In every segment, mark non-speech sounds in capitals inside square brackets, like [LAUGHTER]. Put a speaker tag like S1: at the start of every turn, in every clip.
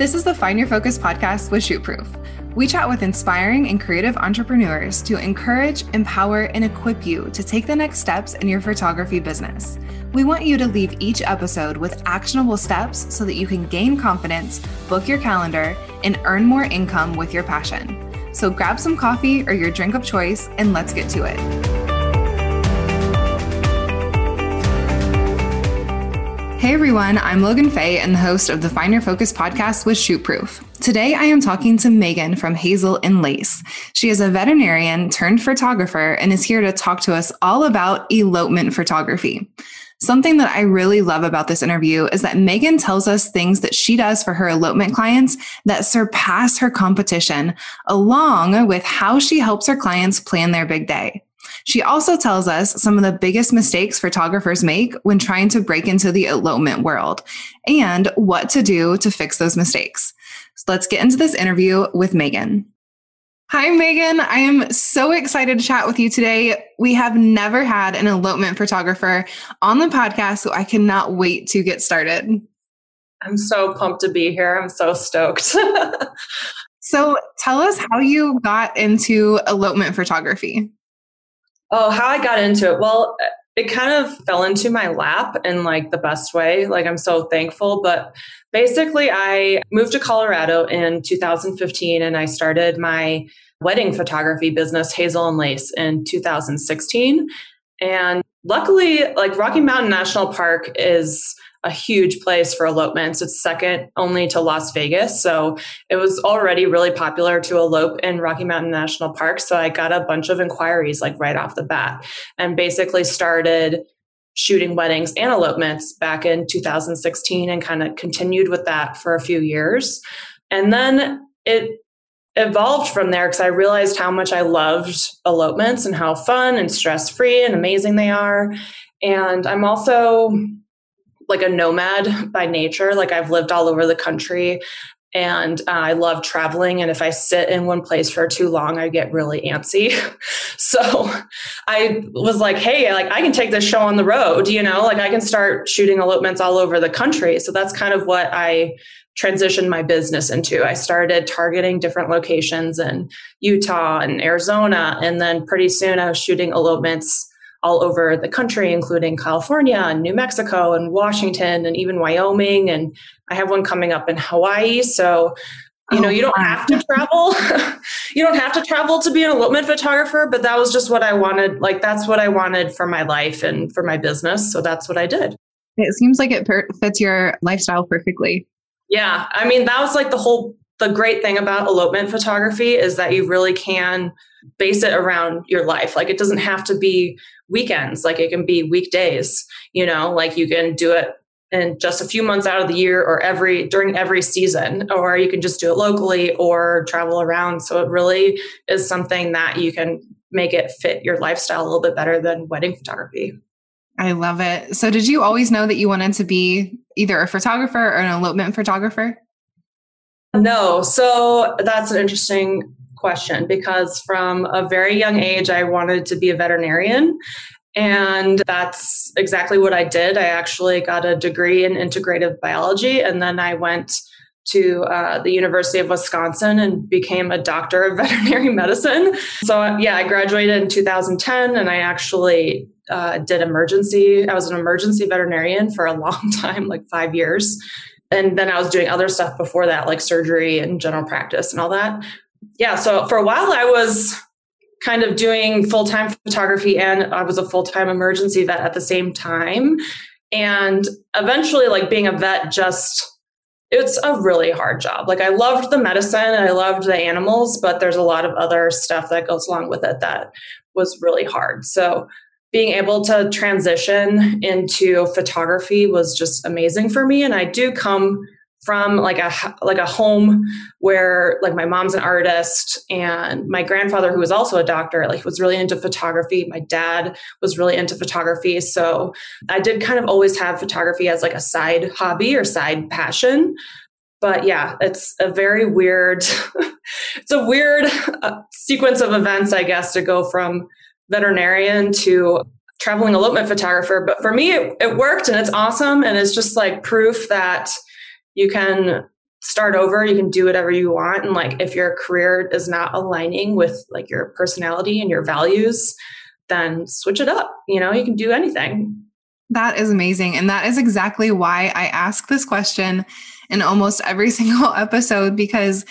S1: This is the Find Your Focus podcast with Shootproof. We chat with inspiring and creative entrepreneurs to encourage, empower, and equip you to take the next steps in your photography business. We want you to leave each episode with actionable steps so that you can gain confidence, book your calendar, and earn more income with your passion. So grab some coffee or your drink of choice and let's get to it. Hey everyone, I'm Logan Fay and the host of the Find Your Focus podcast with Shootproof. Today I am talking to Megan from Hazel and Lace. She is a veterinarian turned photographer and is here to talk to us all about elopement photography. Something that I really love about this interview is that Megan tells us things that she does for her elopement clients that surpass her competition, along with how she helps her clients plan their big day. She also tells us some of the biggest mistakes photographers make when trying to break into the elopement world and what to do to fix those mistakes. So let's get into this interview with Megan. Hi, Megan. I am so excited to chat with you today. We have never had an elopement photographer on the podcast, so I cannot wait to get started.
S2: I'm so pumped to be here. I'm so stoked. [LAUGHS]
S1: so, tell us how you got into elopement photography.
S2: Oh, how I got into it. Well, it kind of fell into my lap in like the best way. Like I'm so thankful. But basically, I moved to Colorado in 2015 and I started my wedding photography business, Hazel and Lace, in 2016. And luckily, like Rocky Mountain National Park is a huge place for elopements. It's second only to Las Vegas. So it was already really popular to elope in Rocky Mountain National Park. So I got a bunch of inquiries like right off the bat and basically started shooting weddings and elopements back in 2016 and kind of continued with that for a few years. And then it evolved from there because I realized how much I loved elopements and how fun and stress free and amazing they are. And I'm also like a nomad by nature. Like I've lived all over the country and uh, I love traveling. And if I sit in one place for too long, I get really antsy. [LAUGHS] so I was like, hey, like I can take this show on the road, you know, like I can start shooting elopements all over the country. So that's kind of what I transitioned my business into. I started targeting different locations in Utah and Arizona. And then pretty soon I was shooting elopements all over the country, including California and New Mexico and Washington and even Wyoming. And I have one coming up in Hawaii. So, you know, oh, you don't have to travel. [LAUGHS] you don't have to travel to be an elopement photographer, but that was just what I wanted. Like, that's what I wanted for my life and for my business. So that's what I did.
S1: It seems like it per- fits your lifestyle perfectly.
S2: Yeah. I mean, that was like the whole the great thing about elopement photography is that you really can base it around your life. Like it doesn't have to be weekends, like it can be weekdays, you know, like you can do it in just a few months out of the year or every during every season or you can just do it locally or travel around. So it really is something that you can make it fit your lifestyle a little bit better than wedding photography.
S1: I love it. So did you always know that you wanted to be either a photographer or an elopement photographer?
S2: No. So that's an interesting question because from a very young age, I wanted to be a veterinarian. And that's exactly what I did. I actually got a degree in integrative biology, and then I went to uh, the University of Wisconsin and became a doctor of [LAUGHS] veterinary medicine. So, yeah, I graduated in 2010 and I actually uh, did emergency. I was an emergency veterinarian for a [LAUGHS] long time, like five years and then I was doing other stuff before that, like surgery and general practice and all that. Yeah, so for a while I was kind of doing full time photography and I was a full time emergency vet at the same time. And eventually, like being a vet, just it's a really hard job. Like I loved the medicine, I loved the animals, but there's a lot of other stuff that goes along with it that was really hard. So being able to transition into photography was just amazing for me and i do come from like a like a home where like my mom's an artist and my grandfather who was also a doctor like was really into photography my dad was really into photography so i did kind of always have photography as like a side hobby or side passion but yeah it's a very weird [LAUGHS] it's a weird uh, sequence of events i guess to go from veterinarian to traveling elopement photographer. But for me, it, it worked and it's awesome. And it's just like proof that you can start over you can do whatever you want and like if your career is not aligning with like your personality and your values then switch it up you know you can do anything.
S1: That is amazing and that is exactly why i ask this question in almost every [LAUGHS] single episode because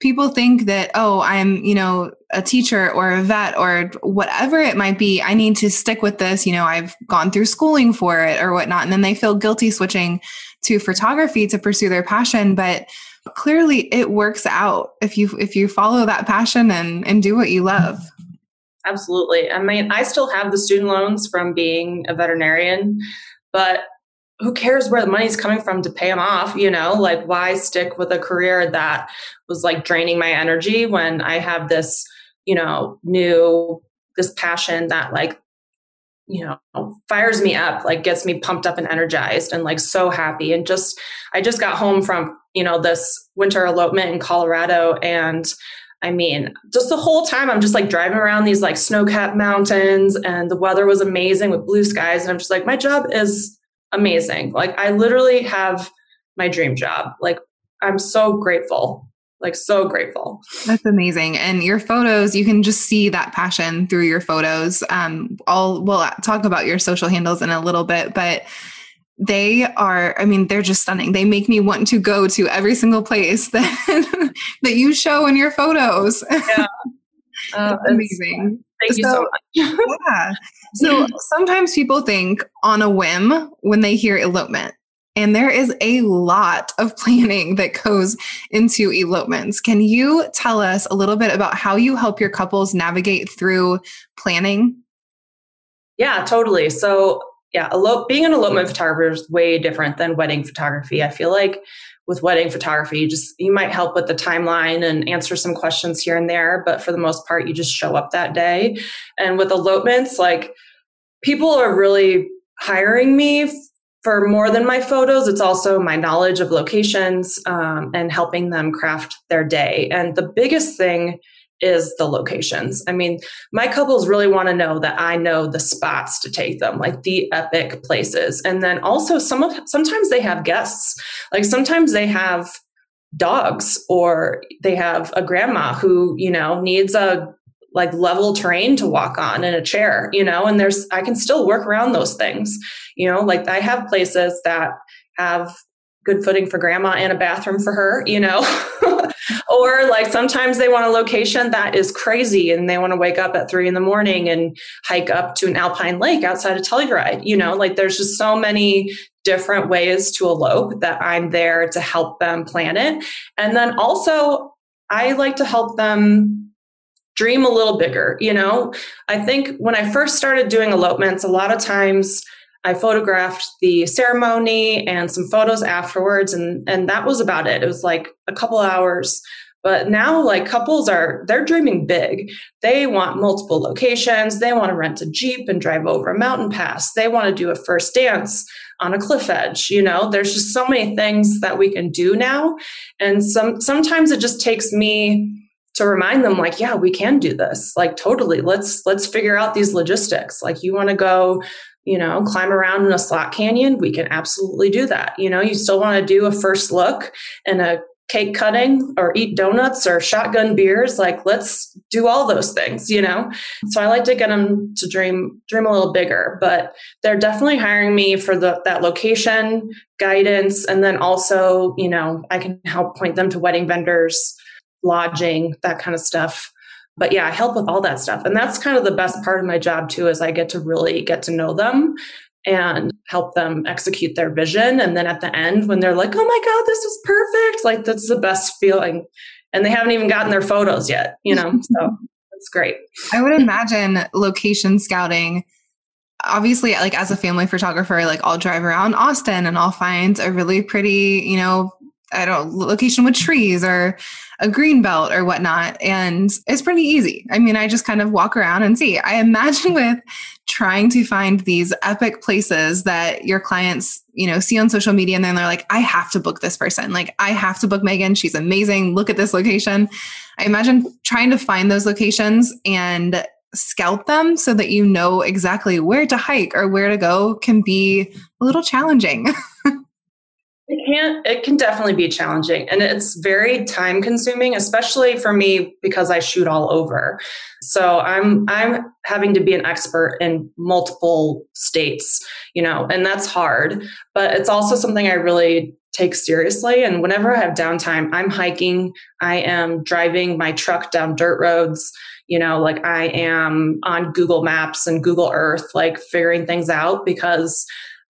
S1: people think that oh i'm you know a teacher or a vet or whatever it might be i need to stick with this you know i've gone through schooling for it or whatnot. And then they feel guilty switching to photography to pursue their passion. But clearly it works out if you if you follow that passion and and do what you love.
S2: Absolutely. I mean i still have the student loans from being a veterinarian but who cares where the money's coming from to pay them off you know like why stick with a career that was like draining my energy when i have this you know new this passion that like you know fires me up like gets me pumped up and energized and like so happy and just i just got home from you know this winter elopement in colorado and I mean, just the whole time I'm just like driving around these like snow capped mountains and the weather was amazing with blue skies. And I'm just like, my job is amazing. Like I literally have my dream job. Like I'm so grateful. Like so grateful.
S1: That's amazing. And your photos, you can just see that passion through your photos. Um, I'll we'll talk about your social handles in a little bit, but they are i mean they're just stunning they make me want to go to every single place [LAUGHS] that that you show in your photos yeah [LAUGHS] uh, amazing
S2: thank so, you so much
S1: yeah [LAUGHS] so sometimes people think on a whim when they hear elopement, and there is a lot of planning that goes into elopements. Can you tell us a little bit about how you help your couples navigate through planning?
S2: Yeah, totally. So, yeah, elope, being an elopement photographer is way different than wedding photography. I feel like with wedding photography, you just you might help with the timeline and answer some questions here and there, but for the most part, you just show up that day. And with elopements, like people are really hiring me for more than my photos. It's also my knowledge of locations um, and helping them craft their day. And the biggest thing is the locations. I mean, my couples really want to know that I know the spots to take them, like the epic places. And then also some of sometimes they have guests. Like sometimes they have dogs or they have a grandma who, you know, needs a like level terrain to walk on in a chair, you know, and there's I can still work around those things. You know, like I have places that have good footing for grandma and a bathroom for her, you know. [LAUGHS] or like sometimes they want a location that is crazy and they want to wake up at three in the morning and hike up to an alpine lake outside of Telluride. You know, like there's just so many different ways to elope that I'm there to help them plan it. And then also, I like to help them dream a little bigger. You know, I think when I first started doing elopements, a lot of times I photographed the ceremony and some photos afterwards, and and that was about it. It was like a couple hours. But now, like couples are, they're dreaming big. They want multiple locations. They want to rent a Jeep and drive over a mountain pass. They want to do a first dance on a cliff edge. You know, there's just so many things that we can do now. And some, sometimes it just takes me to remind them like yeah we can do this like totally let's let's figure out these logistics like you want to go you know, climb around in a slot canyon, we can absolutely do that. You know, you still want to do a first look and a cake cutting or eat donuts or shotgun beers like let's do all those things you know so i like to get them to dream dream a little bigger but they're definitely hiring me for the, that location guidance and then also you know i can help point them to wedding vendors lodging that kind of stuff but yeah, I help with all that stuff. And that's kind of the best part of my job too, is I get to really get to know them and help them execute their vision. And then at the end, when they're like, oh my God, this is perfect, like that's the best feeling. And they haven't even gotten their photos yet, you know? [LAUGHS] So it's great.
S1: I would imagine location scouting. Obviously, like as a family photographer, like I'll drive around Austin and I'll find a really pretty, you know, I don't location with trees or a green belt or whatnot. And it's pretty easy. I mean, I just kind of walk around and see. I imagine [LAUGHS] with trying to find these epic places that your clients, you know, see on social media and then they're like, I have to book this person. Like, I have to book Megan. She's amazing. Look at this location. I imagine trying to find those locations and scout them so that you know exactly where to hike or where to go can be a little challenging. [LAUGHS]
S2: It can it can definitely be challenging and it's very time consuming especially for me because I shoot all over. So I'm I'm having to be an expert in multiple states, you know, and that's hard, but it's also something I really take seriously and whenever I have downtime, I'm hiking, I am driving my truck down dirt roads, you know, like I am on Google Maps and Google Earth like figuring things out because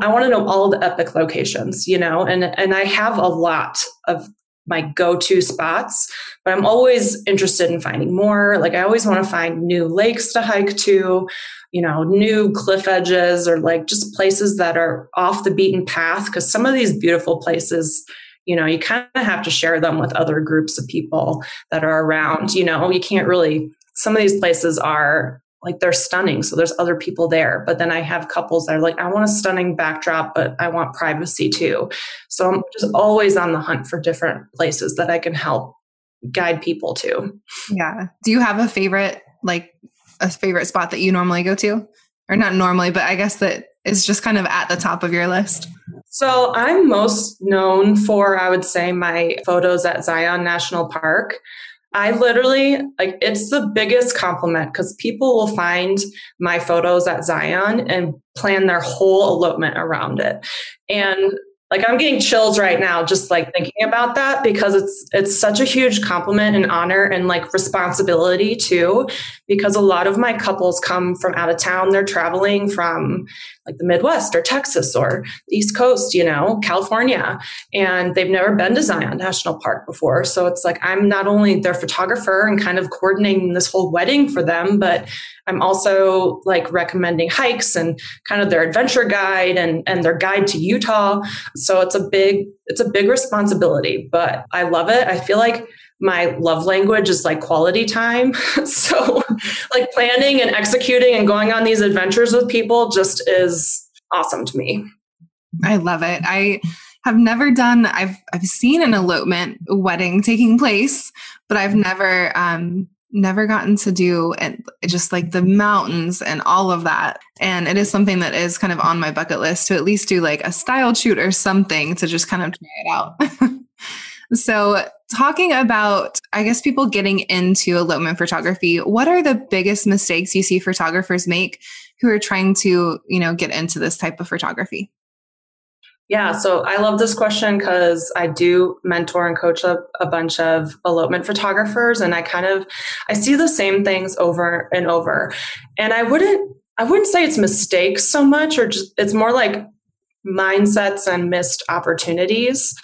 S2: I want to know all the epic locations, you know, and and I have a lot of my go-to spots, but I'm always interested in finding more. Like I always want to find new lakes to hike to, you know, new cliff edges or like just places that are off the beaten path because some of these beautiful places you know you kind of have to share them with other groups of people that are around you know you can't really some of these places are like they're stunning. So there's other people there. But then I have couples that are like, I want a stunning backdrop, but I want privacy too. So I'm just always on the hunt for different places that I can help guide people to.
S1: Yeah. Do you have a favorite, like a favorite spot that you normally go to? Or not normally, but I guess that is just kind of at the top of your list?
S2: So I'm most known for, I would say, my photos at Zion National Park. I literally like it's the biggest compliment because people will find my photos at Zion and plan their whole elopement around it. And like I'm getting chills right now just like thinking about that because it's it's such a huge compliment and honor and like responsibility too because a lot of my couples come from out of town they're traveling from like the Midwest or Texas or East Coast, you know, California, and they've never been to Zion National Park before. So it's like I'm not only their photographer and kind of coordinating this whole wedding for them, but I'm also like recommending hikes and kind of their adventure guide and and their guide to Utah. So it's a big it's a big responsibility, but I love it. I feel like my love language is like quality time. [LAUGHS] so, like planning and executing and going on these adventures with people just is awesome to me.
S1: I love it. I have never done I've I've seen an elopement wedding taking place, but I've never um never gotten to do and just like the mountains and all of that. And it is something that is kind of on my bucket list to at least do like a style shoot or something to just kind of try it out. [LAUGHS] So, talking about, I guess, people getting into elopement photography, what are the biggest mistakes you see photographers make who are trying to, you know, get into this type of photography?
S2: Yeah, so I love this question because I do mentor and coach a, a, bunch of elopement photographers, and I kind of I see the same things over and over. And I wouldn't I wouldn't say it's mistakes so much, or just it's more like mindsets and missed opportunities.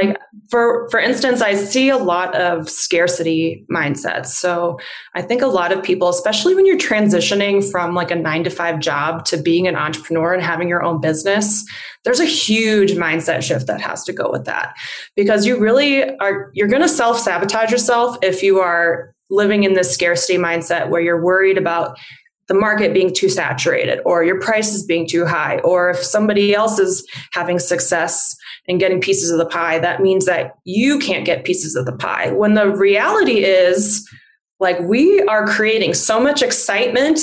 S2: Like for for instance, I see a lot of scarcity mindsets. So I think a lot of people, especially when you're transitioning from like a 9 to 5 job to being an entrepreneur and having your own business, there's a huge mindset shift that has to go with that. Because you really are you're going to self-sabotage yourself if you are living in this scarcity mindset where you're worried about the market being too saturated or your prices being too high or if somebody else is having success and getting pieces of the pie that means that you can't get pieces of the pie. When the reality is like we are creating so much excitement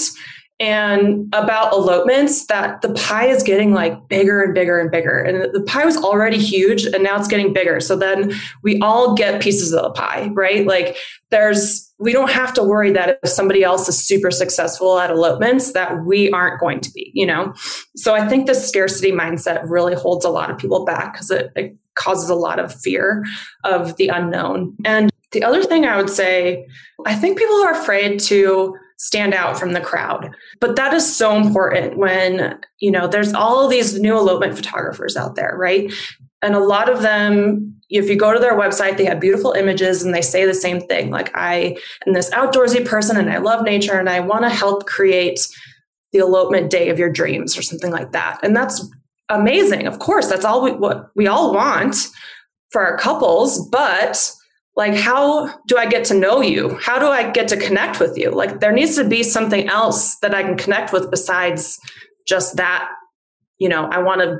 S2: and about elopements that the pie is getting like bigger and bigger and bigger. And the pie was already huge and now it's getting bigger. So then we all get pieces of the pie right? Like there's we don't have to worry that if somebody else is super successful at elopements that we aren't going to be you know so i think the scarcity mindset really holds a lot of people back because it, it causes a lot of fear of the unknown and the other thing i would say i think people are afraid to stand out from the crowd. But that is so important when, you know, there's all these new elopement photographers out there, right? And a lot of them, if you go to their website, they have beautiful images and they say the same thing. Like, I am this outdoorsy person and I love nature and I want to help create the elopement day of your dreams or something like that. And that's amazing. Of course, that's all we, what we all want for our couples. But like how do i get to know you how do i get to connect with you like there needs to be something else that i can connect with besides just that you know i want to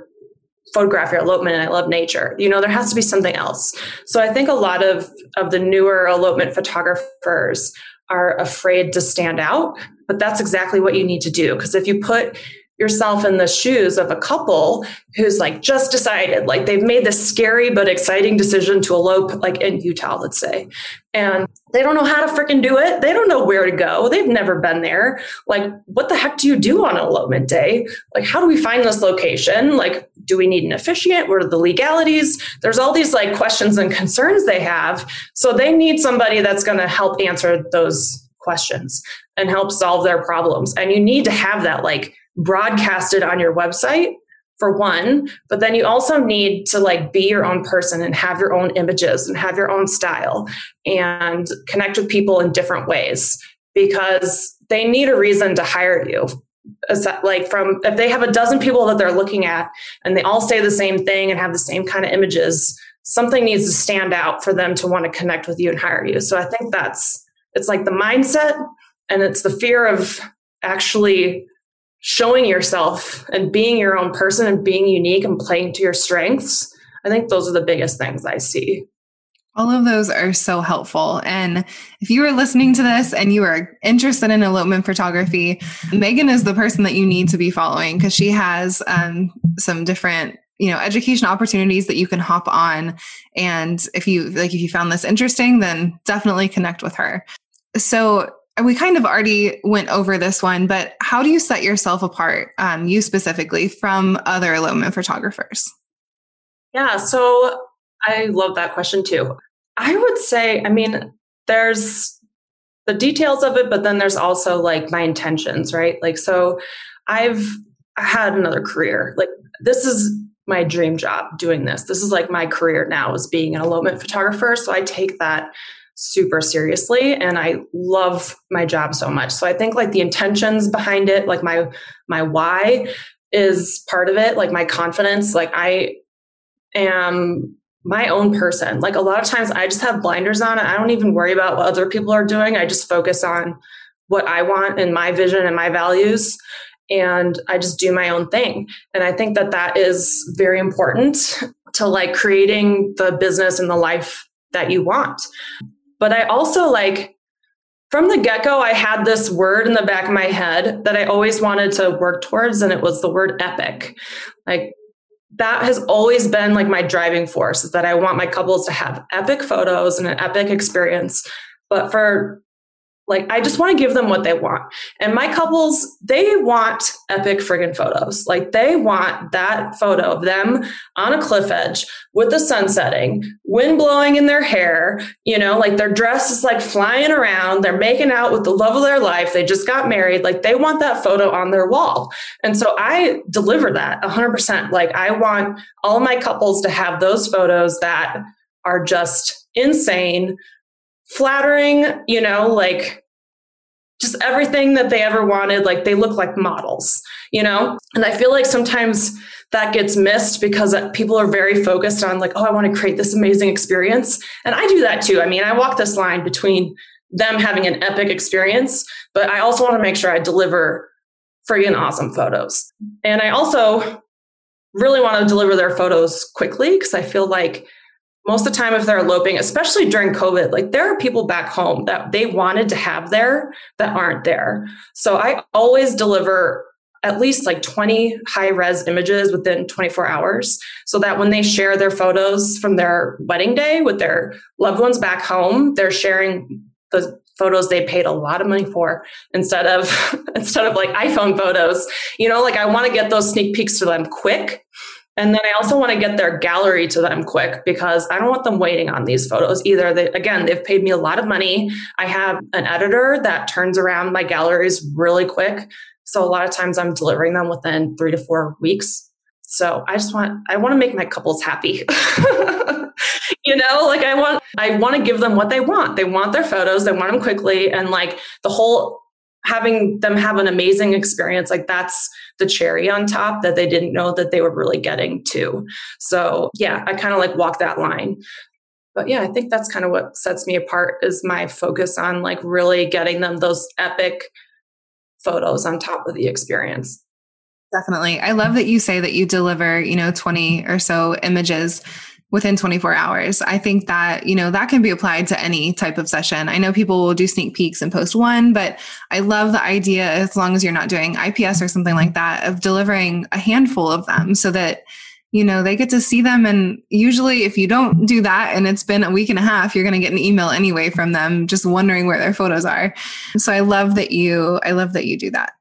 S2: photograph your elopement and i love nature. You know there has to be something else. So i think a lot of of the newer elopement photographers are afraid to stand out but that's exactly what you need to do. Because if you put yourself in the shoes of a couple who's like just decided, like they've made this scary but exciting decision to elope, like in Utah, let's say. And they don't know how to freaking do it. They don't know where to go. They've never been there. Like, what the heck do you do on elopement day? Like, how do we find this location? Like, do we need an officiant? What are the legalities? There's all these like questions and concerns they have. So they need somebody that's going to help answer those questions and help solve their problems. And you need to have that like broadcasted on your website for one, but then you also need to like be your own person and have your own images and have your own style and connect with people in different ways because they need a reason to hire you. Like from if they have a dozen people that they're looking at and they all say the same thing and have the same kind of images, something needs to stand out for them to want to connect with you and hire you. So I think that's it's like the mindset and it's the fear of actually showing yourself and being your own person and being unique and playing to your strengths. I think those are the biggest things I see.
S1: All of those are so helpful. And if you are listening to this and you are interested in elopement photography, Megan is the person that you need to be following because she has um, some different you know education opportunities that you can hop on and if you like if you found this interesting then definitely connect with her so we kind of already went over this one, but how do you set yourself apart, um, you specifically, from other elopement photographers?
S2: Yeah, so I love that question too. I would say, I mean, there's the details of it, but then there's also like my intentions, right? Like, so I've had another career. Like, this is my dream job doing this. This is like my career now is being an elopement photographer. So I take that super seriously and I love my job so much. So I think like the intentions behind it, like my my why is part of it, like my confidence, like I am my own person. Like a lot of times I just have blinders on and I don't even worry about what other people are doing. I just focus on what I want and my vision and my values and I just do my own thing. And I think that that is very important to like creating the business and the life that you want. But I also like from the get go, I had this word in the back of my head that I always wanted to work towards, and it was the word epic. Like that has always been like my driving force is that I want my couples to have epic photos and an epic experience. But for like, I just want to give them what they want. And my couples, they want epic friggin' photos. Like, they want that photo of them on a cliff edge with the sun setting, wind blowing in their hair, you know, like their dress is like flying around. They're making out with the love of their life. They just got married. Like, they want that photo on their wall. And so I deliver that 100%. Like, I want all my couples to have those photos that are just insane flattering, you know, like just everything that they ever wanted. Like they look like models, you know? And I feel like sometimes that gets missed because uh, people are very focused on like, oh, I want to create this amazing experience. And I do that too. I mean, I walk this line between them having an epic experience, but I also want to make sure I deliver friggin' awesome photos. And I also really want to deliver their photos quickly because I feel like most of the time if they're eloping especially during covid like there are people back home that they wanted to have there that aren't there. So i always deliver at least like 20 high res images within 24 hours so that when they share their photos from their wedding day with their loved ones back home they're sharing the photos they paid a lot of money for instead of [LAUGHS] instead of like iphone photos. You know like i want to get those sneak peeks to them quick and then I also want to get their gallery to them quick because I don't want them waiting on these photos either. They, again, they've paid me a lot of money. I have an editor that turns around my galleries really quick. So a lot of times I'm delivering them within three to four weeks. So I just want, I want to make my couples happy. [LAUGHS] you know, like I want, I want to give them what they want. They want their photos. They want them quickly. And like the whole having them have an amazing experience like that's the cherry on top that they didn't know that they were really getting to. So yeah i kind of like walk that line. But yeah i think that's kind of what sets me apart is my focus on like really getting them those epic photos on top of the experience.
S1: Definitely. I love that you say that you deliver you know 20 or so images within 24 hours. I think that, you know, that can be applied to any type of session. I know people will do sneak peeks and post one, but I love the idea, as long as you're not doing IPS or something like that, of delivering a handful of them so that, you know, they get to see them. And usually, if you don't do that and it's been a week and a half, you're going to get an email anyway from them just wondering where their photos are. So I love that you, I love that you do that.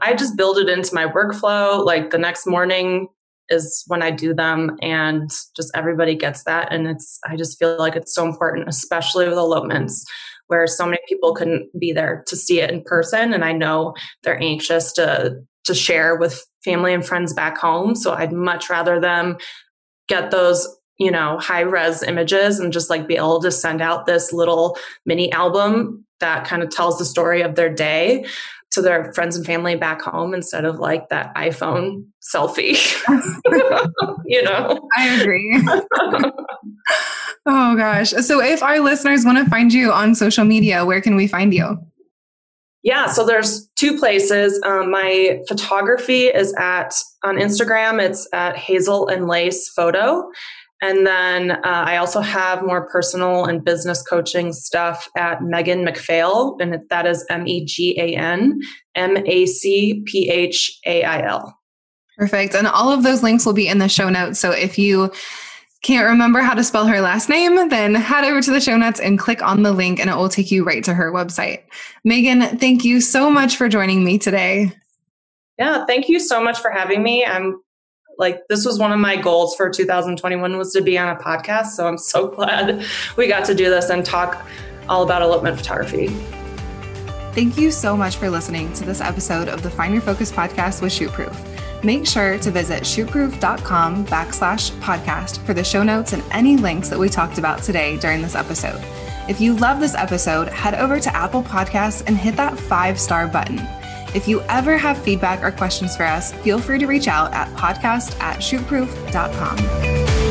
S2: I just build it into my workflow. Like the next morning, is when I do them and just everybody gets that. And it's, I just feel like it's so important, especially with elopements where so many people couldn't be there to see it in person. And I know they're anxious to, to share with family and friends back home. So I'd much rather them get those you know, high res images and just like be able to send out this little mini album that kind of tells the story of their day to their friends and family back home instead of like that iPhone selfie. [LAUGHS] you know?
S1: I agree. oh gosh. So if our listeners want to find you on social media, where can we find you?
S2: Yeah, so there's two places. Um, my photography is at on Instagram. It's at Hazel and Lace Photo, and then uh, I also have more personal and business coaching stuff at Megan MacPhail, and that is M E G A N M A C P H A I L.
S1: Perfect. And all of those links will be in the show notes. So if you can't remember how to spell her last name, then head over to the show notes and click on the link, and it will take you right to her website. Megan, thank you so much for joining me today.
S2: Yeah, thank you so much for having me. I'm like this was one of my goals for 2021 was to be on a podcast. So i'm so glad we got to do this and talk all about elopement photography.
S1: Thank you so much for listening to this episode of the find your focus podcast with shootproof. Make sure to visit shootproof.com backslash podcast for the show notes and any links that we talked about today during this episode. If you love this episode head over to apple podcasts and hit that five star button if you ever have feedback or questions for us, feel free to reach out at podcast at shootproof.com.